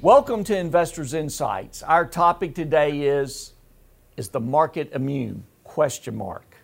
Welcome to Investors Insights. Our topic today is is the market immune? Question mark.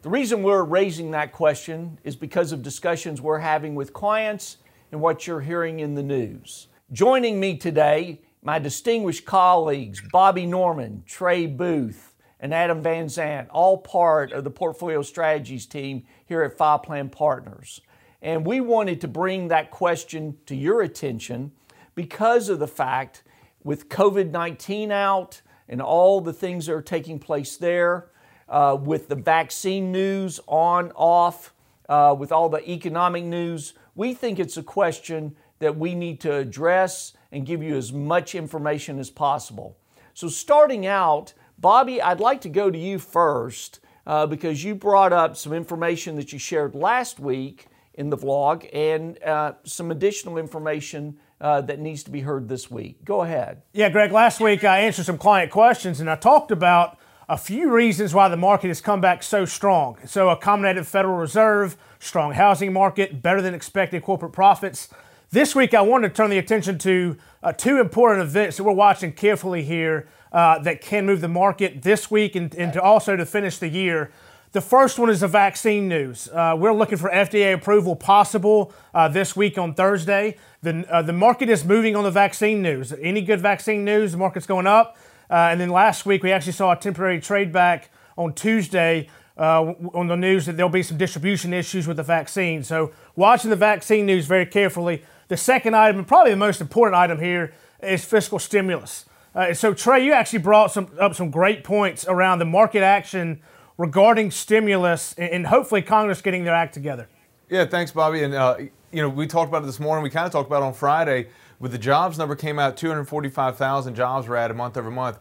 The reason we're raising that question is because of discussions we're having with clients and what you're hearing in the news. Joining me today, my distinguished colleagues Bobby Norman, Trey Booth, and Adam Van Zant, all part of the portfolio strategies team here at Five Plan Partners. And we wanted to bring that question to your attention because of the fact with COVID 19 out and all the things that are taking place there, uh, with the vaccine news on, off, uh, with all the economic news, we think it's a question that we need to address and give you as much information as possible. So, starting out, Bobby, I'd like to go to you first uh, because you brought up some information that you shared last week in the vlog and uh, some additional information uh, that needs to be heard this week. Go ahead. Yeah, Greg, last week I answered some client questions and I talked about a few reasons why the market has come back so strong. So, accommodative Federal Reserve, strong housing market, better than expected corporate profits. This week, I wanted to turn the attention to uh, two important events that we're watching carefully here uh, that can move the market this week and, and to also to finish the year. The first one is the vaccine news. Uh, we're looking for FDA approval possible uh, this week on Thursday. The, uh, the market is moving on the vaccine news. Any good vaccine news, the market's going up. Uh, and then last week, we actually saw a temporary trade back on Tuesday uh, on the news that there'll be some distribution issues with the vaccine. So, watching the vaccine news very carefully. The second item, and probably the most important item here, is fiscal stimulus. Uh, so, Trey, you actually brought some, up some great points around the market action regarding stimulus and hopefully Congress getting their act together. Yeah, thanks, Bobby. And, uh, you know, we talked about it this morning. We kind of talked about it on Friday with the jobs number came out 245,000 jobs were added month over month.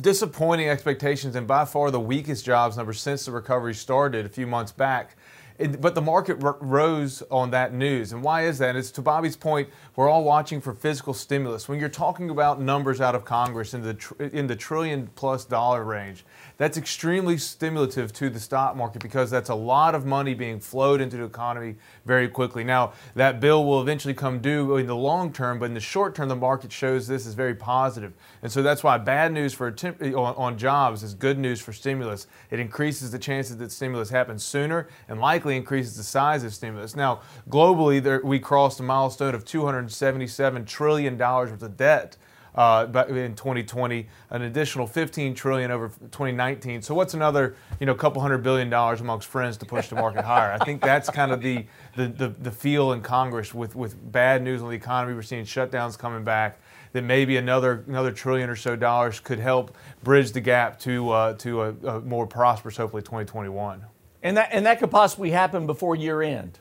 Disappointing expectations and by far the weakest jobs number since the recovery started a few months back. It, but the market rose on that news. And why is that? It's to Bobby's point, we're all watching for fiscal stimulus. When you're talking about numbers out of Congress in the, tr- in the trillion plus dollar range, that's extremely stimulative to the stock market because that's a lot of money being flowed into the economy very quickly. Now, that bill will eventually come due in the long term, but in the short term, the market shows this is very positive. And so that's why bad news for temp- on, on jobs is good news for stimulus. It increases the chances that stimulus happens sooner and likely increases the size of stimulus. Now, globally, there, we crossed a milestone of $277 trillion worth of debt uh, in 2020, an additional 15 trillion over 2019. So what's another, you know, couple hundred billion dollars amongst friends to push the market higher? I think that's kind of the, the, the, the feel in Congress with, with bad news on the economy. We're seeing shutdowns coming back. That maybe another another trillion or so dollars could help bridge the gap to uh, to a, a more prosperous, hopefully 2021. And that and that could possibly happen before year end.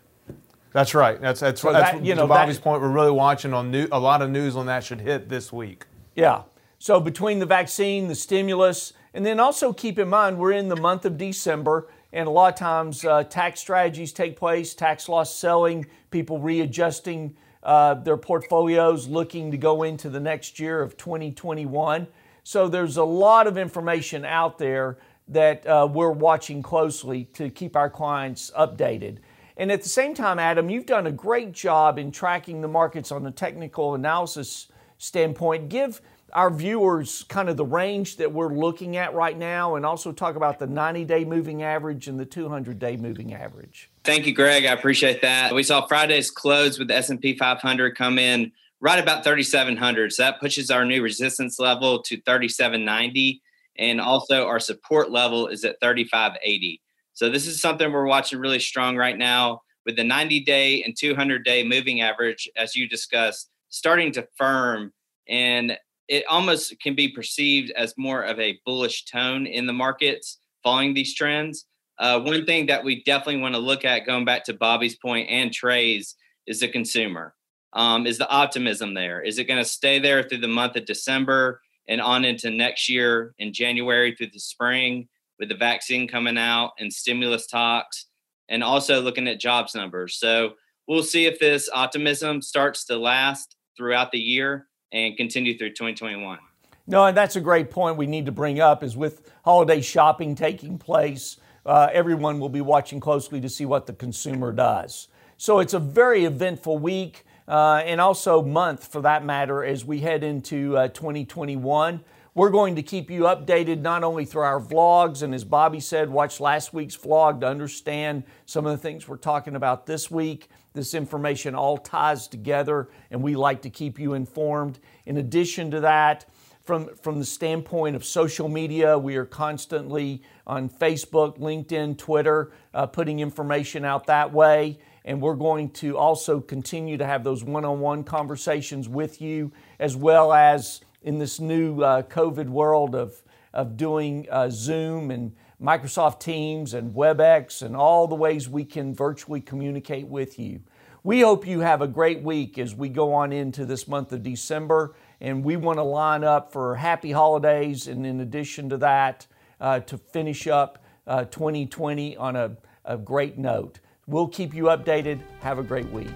That's right. That's that's, so that's that, you know, Bobby's that, point. We're really watching on new, a lot of news on that should hit this week. Yeah. So between the vaccine, the stimulus, and then also keep in mind we're in the month of December, and a lot of times uh, tax strategies take place, tax loss selling, people readjusting uh, their portfolios, looking to go into the next year of 2021. So there's a lot of information out there that uh, we're watching closely to keep our clients updated. And at the same time, Adam, you've done a great job in tracking the markets on a technical analysis standpoint. Give our viewers kind of the range that we're looking at right now and also talk about the 90 day moving average and the 200 day moving average. Thank you, Greg. I appreciate that. We saw Friday's close with the S&P 500 come in right about 3,700. So that pushes our new resistance level to 3,790. And also our support level is at 3,580. So this is something we're watching really strong right now with the 90 day and 200 day moving average, as you discussed, starting to firm. And it almost can be perceived as more of a bullish tone in the markets following these trends. Uh, one thing that we definitely want to look at, going back to Bobby's point and Trey's, is the consumer. Um, is the optimism there? Is it going to stay there through the month of December and on into next year in January through the spring? with the vaccine coming out and stimulus talks, and also looking at jobs numbers. So we'll see if this optimism starts to last throughout the year and continue through 2021. No, and that's a great point we need to bring up is with holiday shopping taking place, uh, everyone will be watching closely to see what the consumer does. So it's a very eventful week. Uh, and also month for that matter as we head into uh, 2021. We're going to keep you updated not only through our vlogs, and as Bobby said, watch last week's vlog to understand some of the things we're talking about this week. This information all ties together, and we like to keep you informed. In addition to that, from, from the standpoint of social media, we are constantly on Facebook, LinkedIn, Twitter, uh, putting information out that way. And we're going to also continue to have those one on one conversations with you, as well as in this new uh, COVID world of, of doing uh, Zoom and Microsoft Teams and WebEx and all the ways we can virtually communicate with you. We hope you have a great week as we go on into this month of December, and we want to line up for happy holidays, and in addition to that, uh, to finish up uh, 2020 on a, a great note. We'll keep you updated. Have a great week.